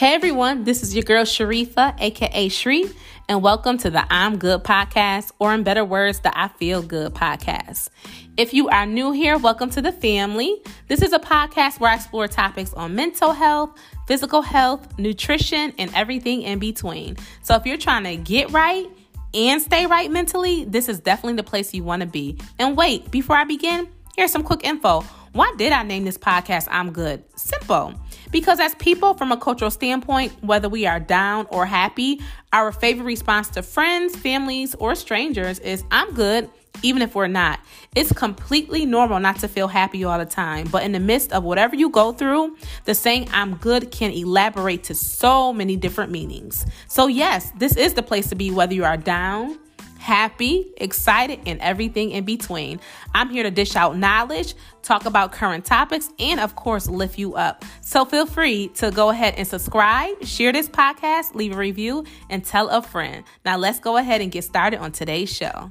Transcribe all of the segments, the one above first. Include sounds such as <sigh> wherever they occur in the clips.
Hey everyone, this is your girl Sharifa, aka Shri, and welcome to the I'm Good podcast, or in better words, the I Feel Good podcast. If you are new here, welcome to the family. This is a podcast where I explore topics on mental health, physical health, nutrition, and everything in between. So if you're trying to get right, and stay right mentally, this is definitely the place you want to be. And wait, before I begin, here's some quick info. Why did I name this podcast I'm Good? Simple. Because as people from a cultural standpoint, whether we are down or happy, our favorite response to friends, families, or strangers is I'm good, even if we're not. It's completely normal not to feel happy all the time, but in the midst of whatever you go through, the saying I'm good can elaborate to so many different meanings. So, yes, this is the place to be whether you are down happy, excited, and everything in between. I'm here to dish out knowledge, talk about current topics, and of course, lift you up. So feel free to go ahead and subscribe, share this podcast, leave a review, and tell a friend. Now, let's go ahead and get started on today's show.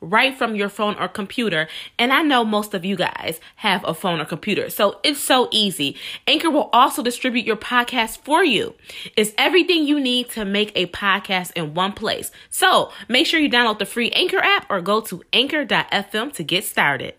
right from your phone or computer. And I know most of you guys have a phone or computer, so it's so easy. Anchor will also distribute your podcast for you. It's everything you need to make a podcast in one place. So make sure you download the free Anchor app or go to anchor.fm to get started.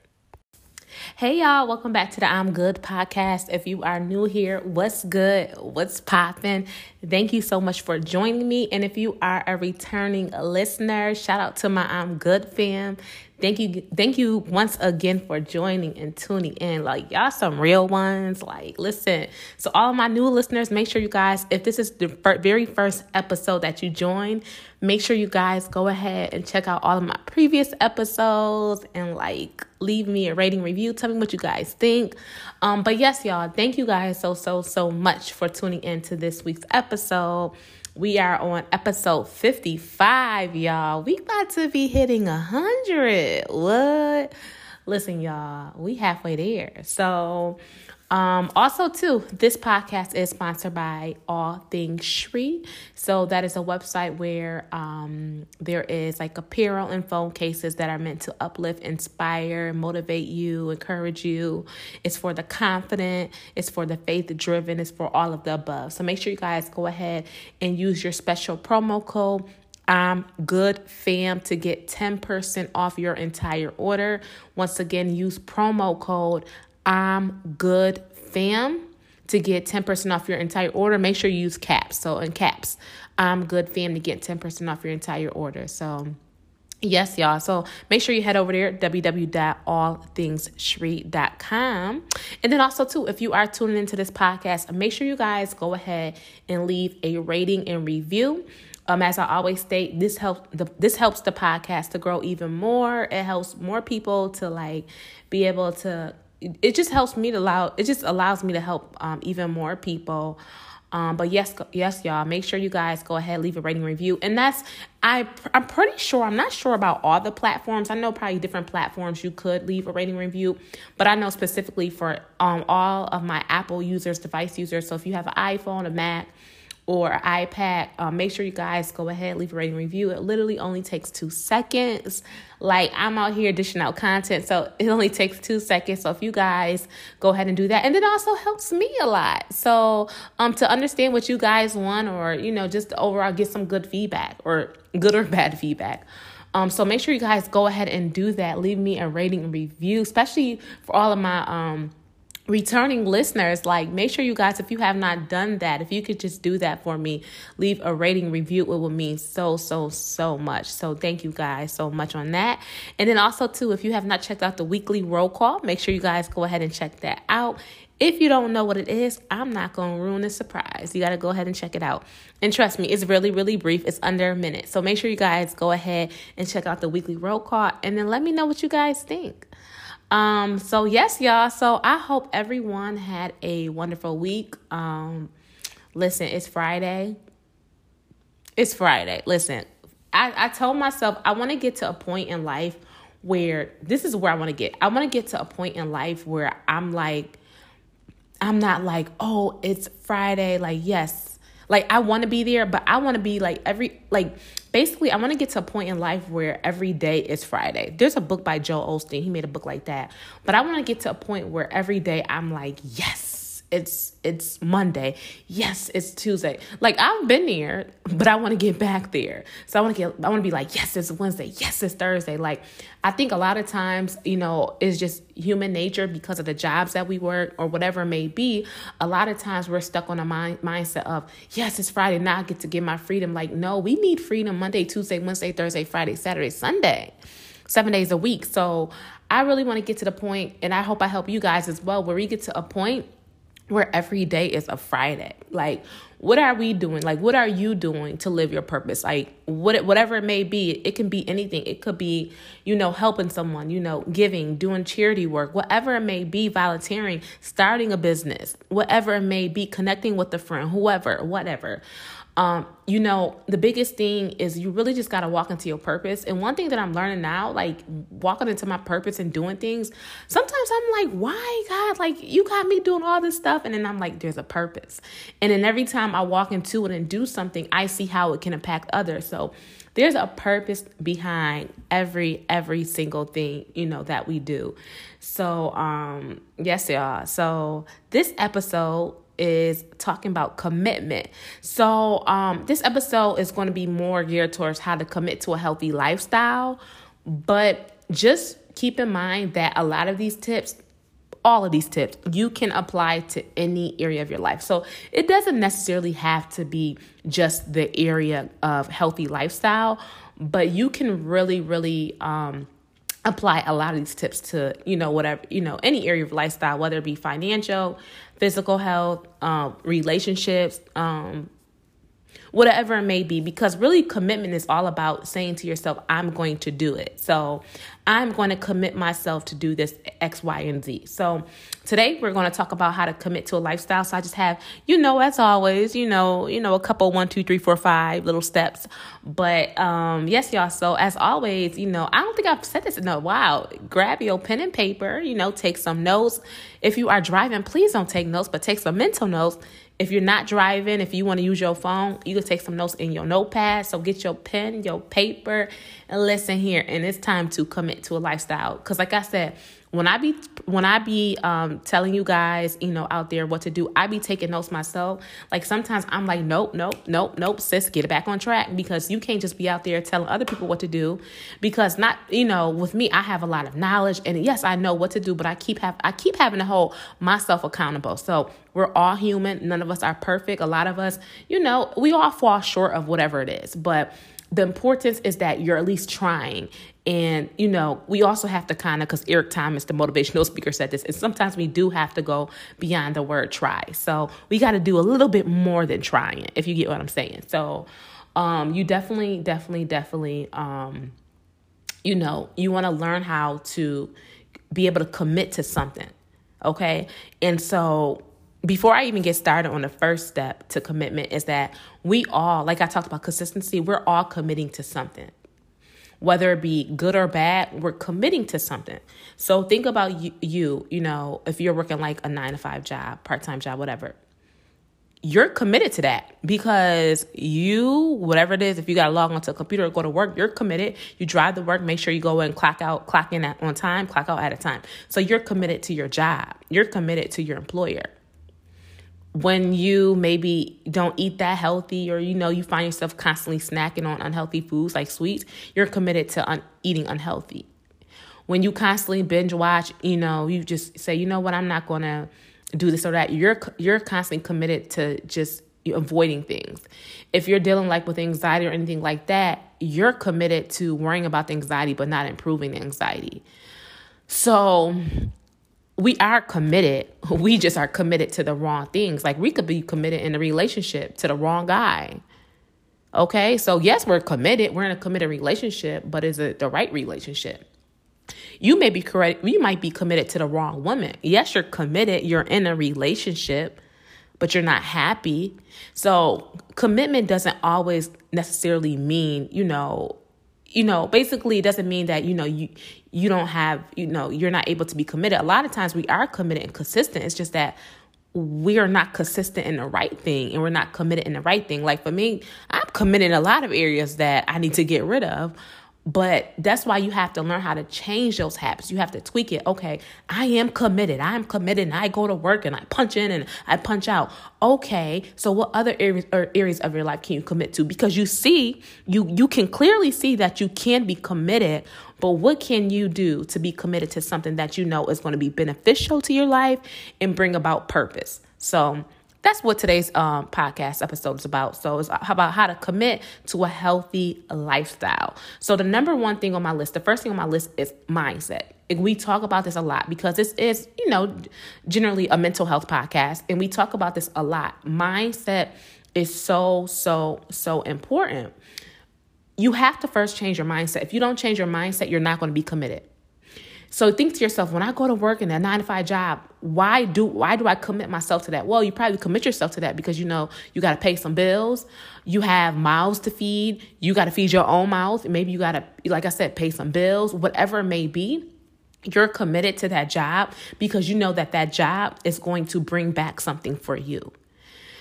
Hey y'all, welcome back to the I'm Good podcast. If you are new here, what's good? What's popping? Thank you so much for joining me. And if you are a returning listener, shout out to my I'm Good fam. Thank you, thank you once again for joining and tuning in. Like y'all, some real ones. Like, listen. So, all my new listeners, make sure you guys, if this is the very first episode that you join, make sure you guys go ahead and check out all of my previous episodes and like leave me a rating review. Tell me what you guys think. Um, but yes, y'all, thank you guys so so so much for tuning in to this week's episode. We are on episode 55, y'all. We about to be hitting a hundred. What? Listen, y'all, we halfway there. So um, also, too, this podcast is sponsored by All Things Shri. So that is a website where um, there is like apparel and phone cases that are meant to uplift, inspire, motivate you, encourage you. It's for the confident, it's for the faith driven, it's for all of the above. So make sure you guys go ahead and use your special promo code I'm good fam to get 10% off your entire order. Once again, use promo code I'm good fam to get 10% off your entire order. Make sure you use caps. So in caps, I'm good fam to get 10% off your entire order. So Yes, y'all. So make sure you head over there, www.allthingsshri.com. And then also, too, if you are tuning into this podcast, make sure you guys go ahead and leave a rating and review. Um, as I always state, this helps the this helps the podcast to grow even more. It helps more people to like be able to it just helps me to allow it just allows me to help um, even more people. Um, but yes yes y'all make sure you guys go ahead leave a rating review. And that's i i'm pretty sure i'm not sure about all the platforms. I know probably different platforms you could leave a rating review. But i know specifically for um, all of my apple users device users. So if you have an iphone a mac or iPad, um, make sure you guys go ahead, leave a rating review. It literally only takes two seconds. Like I'm out here dishing out content, so <laughs> it only takes two seconds. So if you guys go ahead and do that, and it also helps me a lot. So um, to understand what you guys want, or you know, just overall get some good feedback, or good or <laughs> bad feedback. Um, so make sure you guys go ahead and do that. Leave me a rating review, especially for all of my um returning listeners like make sure you guys if you have not done that if you could just do that for me leave a rating review it will mean so so so much so thank you guys so much on that and then also too if you have not checked out the weekly roll call make sure you guys go ahead and check that out if you don't know what it is, I'm not going to ruin the surprise. You got to go ahead and check it out. And trust me, it's really, really brief. It's under a minute. So make sure you guys go ahead and check out the weekly roll call and then let me know what you guys think. Um, so yes, y'all. So I hope everyone had a wonderful week. Um, listen, it's Friday. It's Friday. Listen, I, I told myself I want to get to a point in life where this is where I want to get. I want to get to a point in life where I'm like, I'm not like, oh, it's Friday. Like, yes, like I want to be there, but I want to be like every, like, basically, I want to get to a point in life where every day is Friday. There's a book by Joel Osteen. He made a book like that. But I want to get to a point where every day I'm like, yes, it's it's Monday. Yes, it's Tuesday. Like I've been there, but I want to get back there. So I want to get I want to be like, yes, it's Wednesday. Yes, it's Thursday. Like I think a lot of times, you know, it's just human nature because of the jobs that we work or whatever it may be. A lot of times we're stuck on a mind, mindset of, yes, it's Friday. Now I get to get my freedom. Like, no, we need freedom Monday, Tuesday, Wednesday, Thursday, Friday, Saturday, Sunday, seven days a week. So I really want to get to the point, and I hope I help you guys as well, where we get to a point where every day is a Friday. Like, what are we doing? Like, what are you doing to live your purpose? Like, what whatever it may be, it can be anything. It could be, you know, helping someone, you know, giving, doing charity work, whatever it may be, volunteering, starting a business, whatever it may be, connecting with a friend, whoever, whatever. Um, you know, the biggest thing is you really just got to walk into your purpose. And one thing that I'm learning now, like walking into my purpose and doing things, sometimes I'm like, why, God? Like, you got me doing all this stuff. And then I'm like, there's a purpose. And then every time I walk into it and do something, I see how it can impact others. So, there's a purpose behind every every single thing you know that we do so um yes y'all so this episode is talking about commitment. So, um, this episode is going to be more geared towards how to commit to a healthy lifestyle, but just keep in mind that a lot of these tips all of these tips you can apply to any area of your life. So it doesn't necessarily have to be just the area of healthy lifestyle, but you can really, really um, apply a lot of these tips to you know whatever you know any area of lifestyle whether it be financial physical health um, relationships um, whatever it may be, because really commitment is all about saying to yourself, I'm going to do it. So I'm going to commit myself to do this X, Y, and Z. So today we're going to talk about how to commit to a lifestyle. So I just have, you know, as always, you know, you know, a couple one, two, three, four, five little steps. But um, yes, y'all. So as always, you know, I don't think I've said this in a while. Grab your pen and paper, you know, take some notes. If you are driving, please don't take notes, but take some mental notes if you're not driving, if you want to use your phone, you can take some notes in your notepad. So get your pen, your paper, and listen here. And it's time to commit to a lifestyle. Because, like I said, when I be when I be um, telling you guys, you know, out there what to do, I be taking notes myself. Like sometimes I'm like, nope, nope, nope, nope, sis, get it back on track because you can't just be out there telling other people what to do. Because not, you know, with me, I have a lot of knowledge, and yes, I know what to do, but I keep have I keep having to hold myself accountable. So we're all human. None of us are perfect. A lot of us, you know, we all fall short of whatever it is, but the importance is that you're at least trying and, you know, we also have to kind of, because Eric Thomas, the motivational <laughs> speaker, said this, and sometimes we do have to go beyond the word try. So we got to do a little bit more than trying, if you get what I'm saying. So um, you definitely, definitely, definitely, um, you know, you want to learn how to be able to commit to something. Okay. And so before I even get started on the first step to commitment, is that we all, like I talked about consistency, we're all committing to something whether it be good or bad, we're committing to something. So think about you, you, you know, if you're working like a nine to five job, part time job, whatever, you're committed to that because you, whatever it is, if you got to log onto a computer or go to work, you're committed. You drive to work, make sure you go and clock out, clock in at, on time, clock out at a time. So you're committed to your job. You're committed to your employer when you maybe don't eat that healthy or you know you find yourself constantly snacking on unhealthy foods like sweets you're committed to un- eating unhealthy. When you constantly binge watch you know you just say you know what? I'm not to do this or that. You're you're constantly committed to just avoiding things. If you're dealing like with anxiety or anything like that you're committed to worrying about the anxiety but not improving the anxiety. So we are committed. <laughs> We just are committed to the wrong things. Like we could be committed in a relationship to the wrong guy. Okay, so yes, we're committed. We're in a committed relationship, but is it the right relationship? You may be correct. You might be committed to the wrong woman. Yes, you're committed. You're in a relationship, but you're not happy. So commitment doesn't always necessarily mean, you know, you know, basically it doesn't mean that, you know, you you don't have, you know, you're not able to be committed. A lot of times we are committed and consistent. It's just that we are not consistent in the right thing and we're not committed in the right thing. Like for me, I'm committed in a lot of areas that I need to get rid of. But that's why you have to learn how to change those habits. You have to tweak it. Okay, I am committed. I am committed and I go to work and I punch in and I punch out. Okay, so what other areas or areas of your life can you commit to? Because you see, you you can clearly see that you can be committed, but what can you do to be committed to something that you know is going to be beneficial to your life and bring about purpose? So that's what today's um, podcast episode is about. So it's about how to commit to a healthy lifestyle. So the number one thing on my list, the first thing on my list is mindset. And we talk about this a lot because this is, you know, generally a mental health podcast. And we talk about this a lot. Mindset is so, so, so important. You have to first change your mindset. If you don't change your mindset, you're not going to be committed. So think to yourself, when I go to work in a nine to five job, why do why do I commit myself to that? Well, you probably commit yourself to that because you know you got to pay some bills, you have mouths to feed, you got to feed your own mouth, maybe you got to, like I said, pay some bills, whatever it may be. You're committed to that job because you know that that job is going to bring back something for you.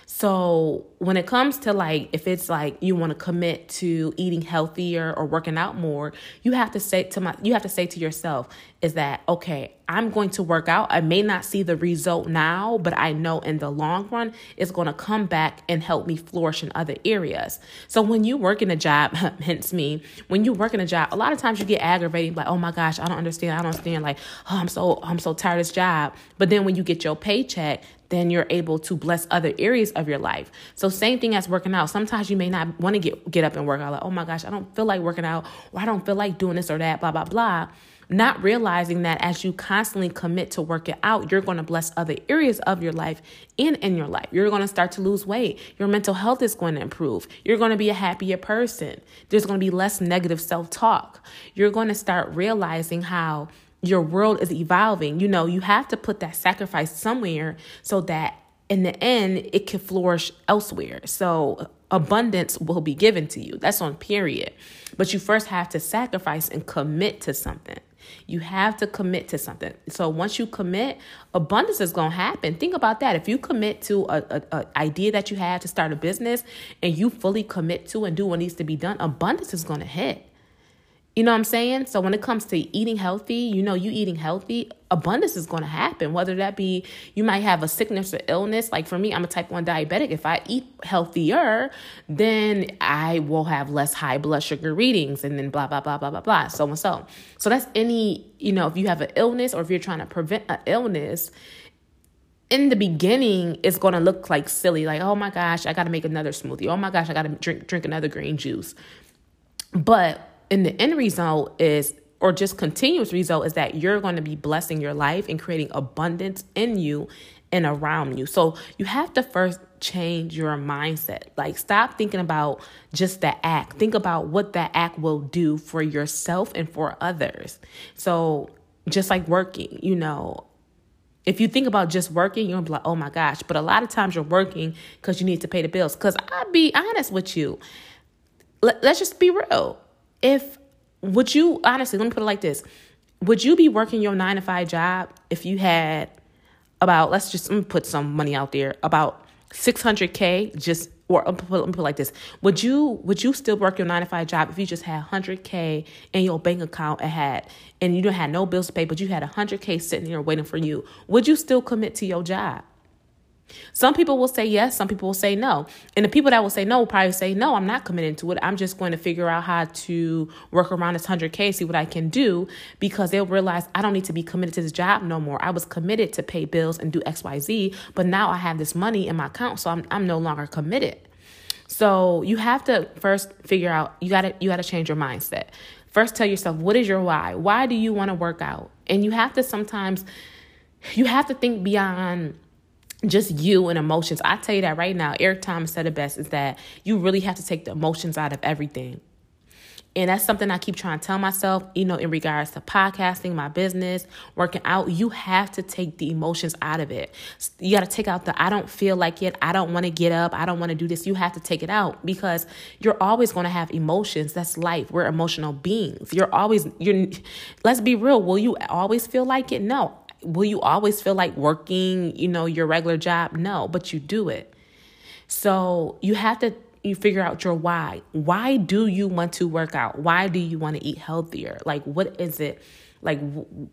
So when it comes to like, if it's like you want to commit to eating healthier or working out more, you have to say to my, you have to say to yourself, is that okay? I'm going to work out. I may not see the result now, but I know in the long run, it's going to come back and help me flourish in other areas. So when you work in a job, <laughs> hence me, when you work in a job, a lot of times you get aggravated, like, oh my gosh, I don't understand. I don't understand. Like, oh, I'm so, I'm so tired of this job. But then when you get your paycheck, then you're able to bless other areas of your life. So same thing as working out. Sometimes you may not want to get get up and work out like, "Oh my gosh, I don't feel like working out or I don't feel like doing this or that, blah blah blah." Not realizing that as you constantly commit to work it out, you're going to bless other areas of your life and in your life. You're going to start to lose weight. Your mental health is going to improve. You're going to be a happier person. There's going to be less negative self talk. You're going to start realizing how your world is evolving. You know, you have to put that sacrifice somewhere so that in the end it can flourish elsewhere. So abundance will be given to you. That's on period. But you first have to sacrifice and commit to something. You have to commit to something. So once you commit, abundance is going to happen. Think about that. If you commit to a, a, a, idea that you have to start a business and you fully commit to and do what needs to be done, abundance is going to hit. You know what I'm saying? So when it comes to eating healthy, you know, you eating healthy, abundance is going to happen. Whether that be you might have a sickness or illness. Like for me, I'm a type 1 diabetic. If I eat healthier, then I will have less high blood sugar readings and then blah, blah, blah, blah, blah, blah, so and so. So that's any, you know, if you have an illness or if you're trying to prevent an illness, in the beginning, it's going to look like silly. Like, oh my gosh, I got to make another smoothie. Oh my gosh, I got to drink, drink another green juice. But and the end result is or just continuous result is that you're going to be blessing your life and creating abundance in you and around you. So you have to first change your mindset. Like stop thinking about just the act. Think about what that act will do for yourself and for others. So just like working, you know, if you think about just working, you're gonna be like, oh my gosh. But a lot of times you're working because you need to pay the bills. Because I'll be honest with you. Let, let's just be real if would you honestly let me put it like this. Would you be working your nine to five job if you had about let's just let put some money out there about 600k just or let me put, let me put it like this. Would you would you still work your nine to five job if you just had 100k in your bank account and had and you don't have no bills to pay but you had 100k sitting there waiting for you? Would you still commit to your job some people will say yes, some people will say no. And the people that will say no will probably say, No, I'm not committing to it. I'm just going to figure out how to work around this 100K, see what I can do, because they'll realize I don't need to be committed to this job no more. I was committed to pay bills and do XYZ, but now I have this money in my account, so I'm, I'm no longer committed. So you have to first figure out, you gotta you gotta change your mindset. First tell yourself, what is your why? Why do you want to work out? And you have to sometimes you have to think beyond just you and emotions. I tell you that right now. Eric Thomas said it best is that you really have to take the emotions out of everything. And that's something I keep trying to tell myself, you know, in regards to podcasting, my business, working out. You have to take the emotions out of it. You got to take out the I don't feel like it. I don't want to get up. I don't want to do this. You have to take it out because you're always going to have emotions. That's life. We're emotional beings. You're always, you're, let's be real. Will you always feel like it? No. Will you always feel like working, you know, your regular job? No, but you do it. So you have to you figure out your why. Why do you want to work out? Why do you want to eat healthier? Like, what is it? Like,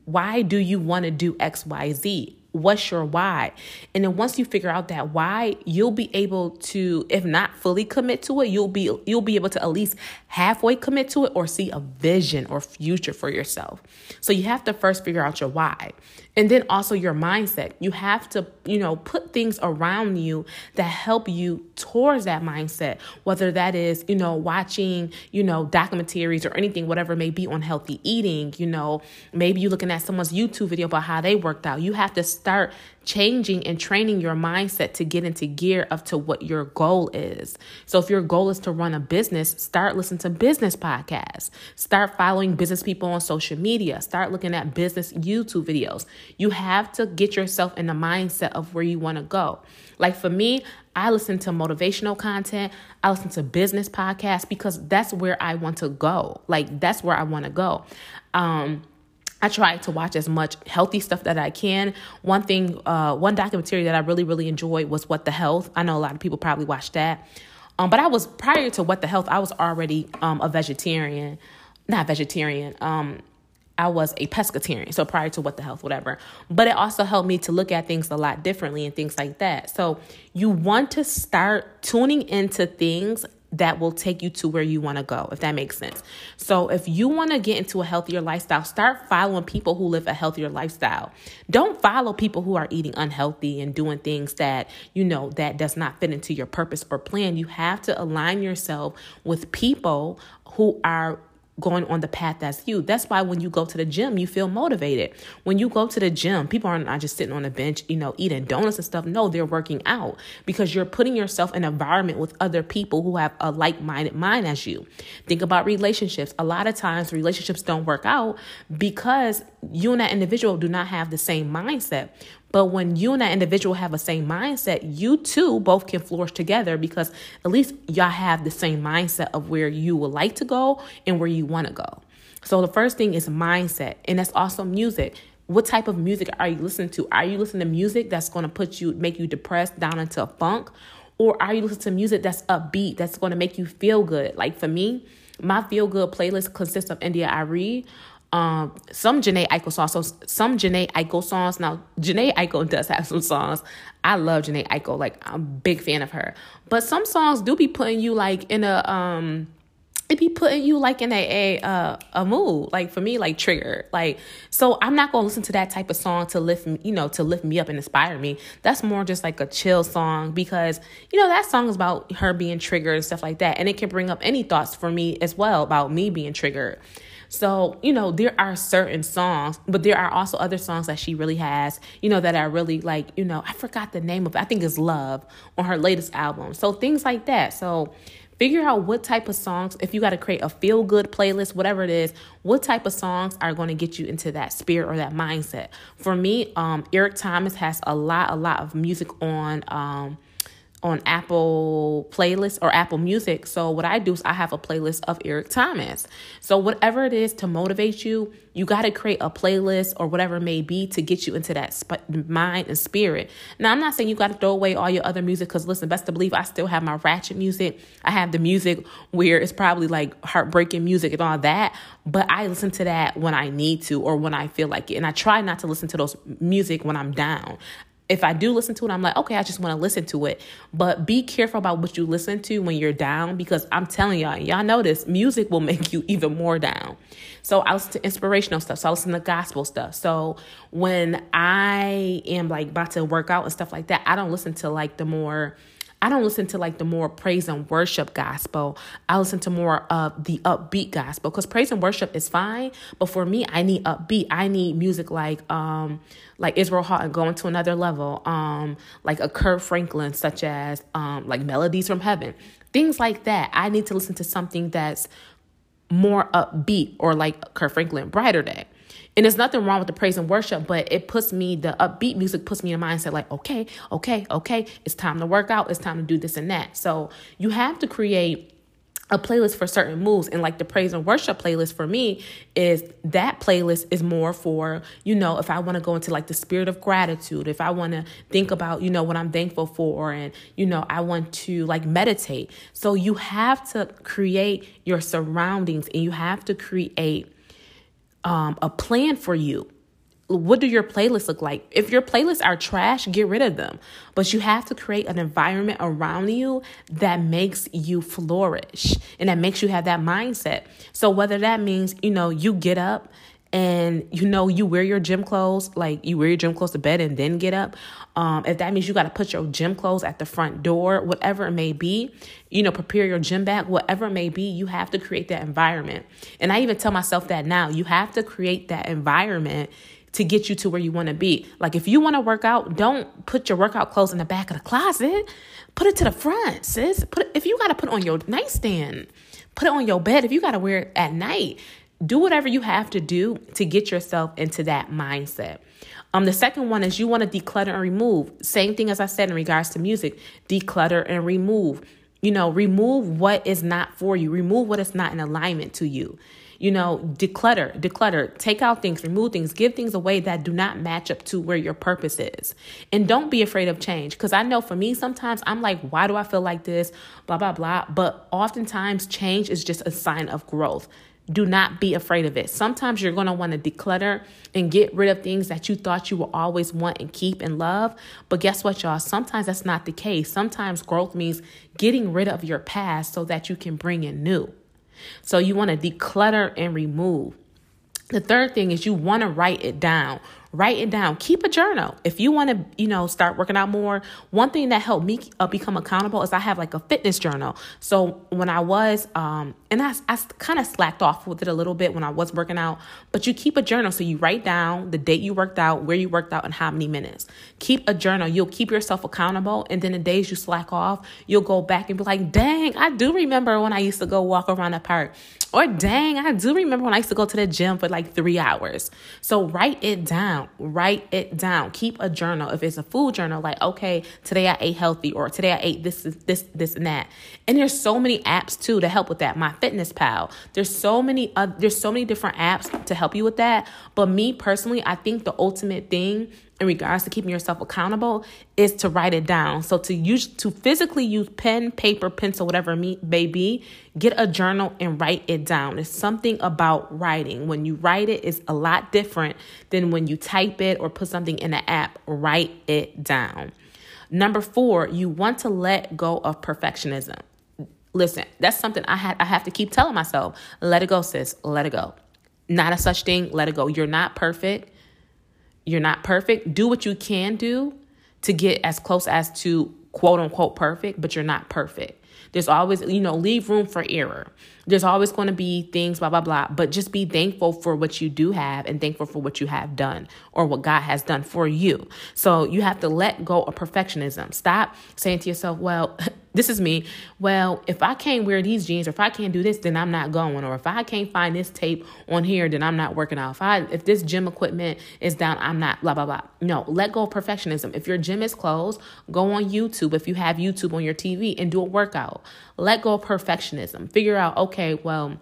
why do you want to do X, Y, Z? What's your why? And then once you figure out that why you'll be able to if not fully commit to it you'll be you'll be able to at least halfway commit to it or see a vision or future for yourself. So you have to first figure out your why. And then also your mindset. You have to you know put things around you that help you towards that mindset whether that is you know watching you know documentaries or anything whatever may be on healthy eating you know. Maybe you're looking at someone's youtube video about how they worked out. You have to start changing and training your mindset to get into gear of to what your goal is. So if your goal is to run a business, start listening to business podcasts. Start following business people on social media. Start looking at business YouTube videos. You have to get yourself in the mindset of where you want to go. Like for me, I listen to motivational content. I listen to business podcasts because that's where I want to go. Like that's where I want to go. Um I try to watch as much healthy stuff that I can. One thing, uh, one documentary that I really, really enjoyed was What the Health. I know a lot of people probably watched that. Um, but I was prior to What the Health, I was already um, a vegetarian, not vegetarian. Um, I was a pescatarian, so prior to What the Health, whatever. But it also helped me to look at things a lot differently and things like that. So you want to start tuning into things that will take you to where you want to go, if that makes sense. So, if you want to get into a healthier lifestyle, start following people who live a healthier lifestyle. Don't follow people who are eating unhealthy and doing things that, you know, that does not fit into your purpose or plan. You have to align yourself with people who are going on the path that's you. That's why when you go to the gym, you feel motivated. When you go to the gym, people are not just sitting on a bench, you know, eating donuts and stuff. No, they're working out because you're putting yourself in an environment with other people who have a like-minded mind as you. Think about relationships. A lot of times relationships don't work out because you and that individual do not have the same mindset. But when you and that individual have the same mindset, you two both can flourish together because at least y'all have the same mindset of where you would like to go and where you want to go. So the first thing is mindset, and that's also music. What type of music are you listening to? Are you listening to music that's going to put you make you depressed down into a funk? Or are you listening to music that's upbeat, that's going to make you feel good? Like for me, my feel good playlist consists of India.Arie, um, some Jhené Aiko songs. So some Jhené Aiko songs. Now Jhené Aiko does have some songs. I love Jhené Aiko. Like I'm a big fan of her. But some songs do be putting you like in a um it be putting you like in a a uh, a mood like for me like trigger like so i'm not gonna listen to that type of song to lift me you know to lift me up and inspire me that's more just like a chill song because you know that song is about her being triggered and stuff like that and it can bring up any thoughts for me as well about me being triggered so, you know, there are certain songs, but there are also other songs that she really has, you know, that are really like, you know, I forgot the name of it. I think it's Love on her latest album. So, things like that. So, figure out what type of songs, if you got to create a feel good playlist, whatever it is, what type of songs are going to get you into that spirit or that mindset. For me, um, Eric Thomas has a lot, a lot of music on. Um, on Apple playlist or Apple Music. So what I do is I have a playlist of Eric Thomas. So whatever it is to motivate you, you got to create a playlist or whatever it may be to get you into that sp- mind and spirit. Now I'm not saying you got to throw away all your other music because listen, best to believe I still have my ratchet music. I have the music where it's probably like heartbreaking music and all that, but I listen to that when I need to or when I feel like it. And I try not to listen to those music when I'm down if I do listen to it, I'm like, okay, I just want to listen to it. But be careful about what you listen to when you're down because I'm telling y'all, y'all know this, music will make you even more down. So I listen to inspirational stuff. So I listen to gospel stuff. So when I am like about to work out and stuff like that, I don't listen to like the more I don't listen to like the more praise and worship gospel. I listen to more of the upbeat gospel because praise and worship is fine, but for me, I need upbeat. I need music like um like Israel Houghton going to another level, um like a Kirk Franklin, such as um like Melodies from Heaven, things like that. I need to listen to something that's more upbeat or like Kirk Franklin, brighter day. And there's nothing wrong with the praise and worship, but it puts me, the upbeat music puts me in a mindset like, okay, okay, okay, it's time to work out, it's time to do this and that. So you have to create a playlist for certain moves and like the praise and worship playlist for me is that playlist is more for you know if i want to go into like the spirit of gratitude if i want to think about you know what i'm thankful for and you know i want to like meditate so you have to create your surroundings and you have to create um, a plan for you what do your playlists look like? If your playlists are trash, get rid of them. But you have to create an environment around you that makes you flourish and that makes you have that mindset. So whether that means, you know, you get up and you know you wear your gym clothes, like you wear your gym clothes to bed and then get up. Um, if that means you got to put your gym clothes at the front door, whatever it may be, you know, prepare your gym bag, whatever it may be, you have to create that environment. And I even tell myself that now, you have to create that environment to get you to where you want to be. Like if you want to work out, don't put your workout clothes in the back of the closet. Put it to the front, sis. Put if you got to put it on your nightstand, put it on your bed. If you got to wear it at night, do whatever you have to do to get yourself into that mindset. Um, the second one is you want to declutter and remove. Same thing as I said in regards to music, declutter and remove. You know, remove what is not for you. Remove what is not in alignment to you you know, declutter, declutter, take out things, remove things, give things away that do not match up to where your purpose is. And don't be afraid of change. Because I know for me, sometimes I'm like, why do I feel like this? Blah, blah, blah. But oftentimes, change is just a sign of growth. Do not be afraid of it. Sometimes you're going to want to declutter and get rid of things that you thought you will always want and keep and love. But guess what, y'all? Sometimes that's not the case. Sometimes growth means getting rid of your past so that you can bring in new. So you want to declutter and remove. The third thing is you want to write it down write it down. Keep a journal. If you want to you know start working out more one thing that helped me uh, become accountable is i have like a fitness journal. So when i was um and i, I kind of slacked off with it a little bit when i was working out but you keep a journal. So you write down the date you worked out where you worked out and how many minutes. Keep a journal. You'll keep yourself accountable and then the days you slack off you'll go back and be like dang i do remember when i used to go walk around the park or dang i do remember when i used to go to the gym for like three hours. So write it down down. Write it down. Keep a journal. If it's a food journal, like, okay, today I ate healthy or today I ate this, this, this, and that. And there's so many apps too to help with that. My Fitness Pal. There's so many, uh, there's so many different apps to help you with that. But me personally, I think the ultimate thing in regards to keeping yourself accountable is to write it down. So to use to physically use pen, paper, pencil, whatever it may be, get a journal and write it down. It's something about writing. When you write it, it's a lot different than when you type it or put something in an app. Write it down. Number four, you want to let go of perfectionism. Listen, that's something I had I have to keep telling myself. Let it go, sis. Let it go. Not a such thing. Let it go. You're not perfect. You're not perfect. Do what you can do to get as close as to quote unquote perfect, but you're not perfect. There's always, you know, leave room for error. There's always going to be things, blah, blah, blah. But just be thankful for what you do have and thankful for what you have done or what God has done for you. So you have to let go of perfectionism. Stop saying to yourself, well, <laughs> this is me. Well, if I can't wear these jeans or if I can't do this, then I'm not going. Or if I can't find this tape on here, then I'm not working out. If I if this gym equipment is down, I'm not blah blah blah. No, let go of perfectionism. If your gym is closed, go on YouTube if you have YouTube on your TV and do a workout. Let go of perfectionism. Figure out, okay, well,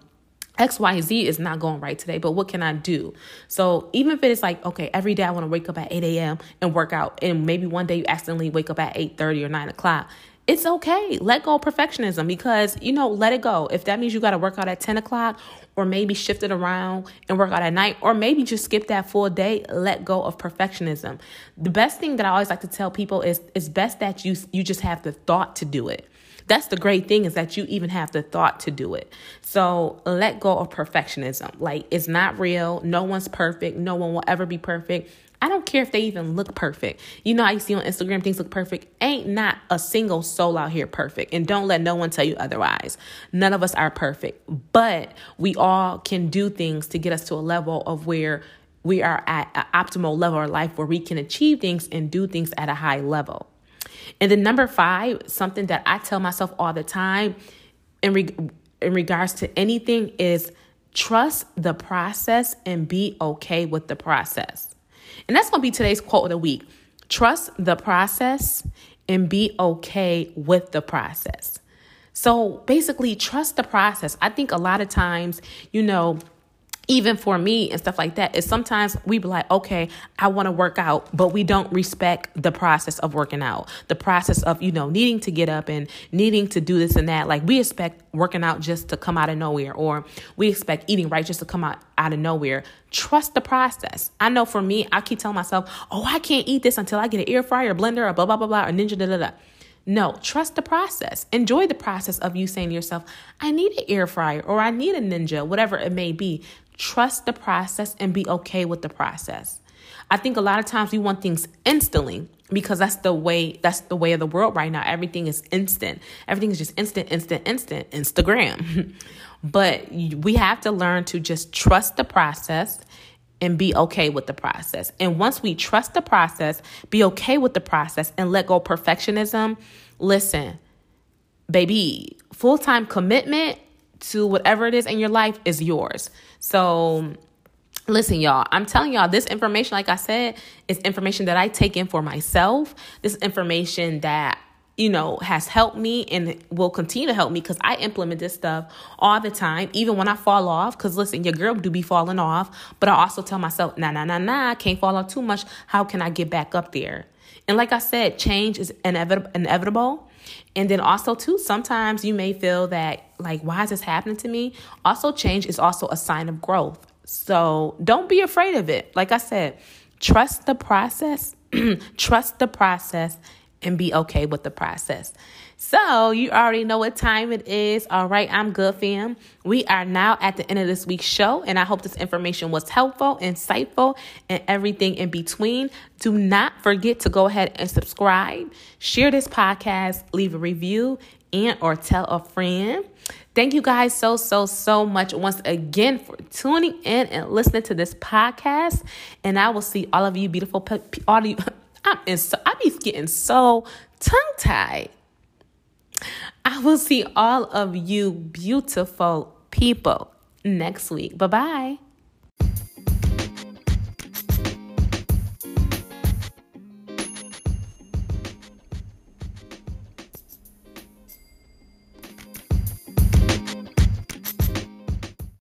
XYZ is not going right today, but what can I do? So even if it is like, okay, every day I want to wake up at 8 a.m. and work out, and maybe one day you accidentally wake up at 8 30 or 9 o'clock, it's okay. Let go of perfectionism because, you know, let it go. If that means you got to work out at 10 o'clock or maybe shift it around and work out at night or maybe just skip that full day, let go of perfectionism. The best thing that I always like to tell people is it's best that you you just have the thought to do it. That's the great thing is that you even have the thought to do it. So let go of perfectionism. Like it's not real. No one's perfect. No one will ever be perfect. I don't care if they even look perfect. You know, I see on Instagram things look perfect. Ain't not a single soul out here perfect. And don't let no one tell you otherwise. None of us are perfect, but we all can do things to get us to a level of where we are at an optimal level of life where we can achieve things and do things at a high level. And then number five, something that I tell myself all the time, re- in regards to anything is trust the process and be okay with the process. And that's going to be today's quote of the week. Trust the process and be okay with the process. So basically, trust the process. I think a lot of times, you know, even for me and stuff like that is sometimes we be like okay i want to work out but we don't respect the process of working out. The process of you know needing to get up and needing to do this and that. Like we expect working out just to come out of nowhere or we expect eating right just to come out out of nowhere. Trust the process. I know for me i keep telling myself oh i can't eat this until i get an air fryer blender or blah blah blah blah or ninja da da da. No, trust the process. Enjoy the process of you saying to yourself, I need an air fryer or I need a ninja, whatever it may be. Trust the process and be okay with the process. I think a lot of times we want things instantly because that's the way that's the way of the world right now. Everything is instant. Everything is just instant, instant, instant, Instagram. <laughs> but we have to learn to just trust the process and be okay with the process. And once we trust the process, be okay with the process and let go perfectionism, listen, baby, full-time commitment to whatever it is in your life is yours. So, listen, y'all, I'm telling y'all this information, like I said, is information that I take in for myself. This information that you know, has helped me and will continue to help me because I implement this stuff all the time, even when I fall off. Because listen, your girl do be falling off, but I also tell myself, nah, nah, nah, nah, I can't fall off too much. How can I get back up there? And like I said, change is inevit- inevitable. And then also too, sometimes you may feel that like, why is this happening to me? Also, change is also a sign of growth. So don't be afraid of it. Like I said, trust the process. <clears throat> trust the process and be okay with the process. So, you already know what time it is. All right, I'm good, fam. We are now at the end of this week's show, and I hope this information was helpful, insightful, and everything in between. Do not forget to go ahead and subscribe, share this podcast, leave a review, and or tell a friend. Thank you guys so, so, so much once again for tuning in and listening to this podcast. And I will see all of you beautiful, all you, <laughs> I'm in so, I be getting so tongue tied. I will see all of you beautiful people next week. Bye bye.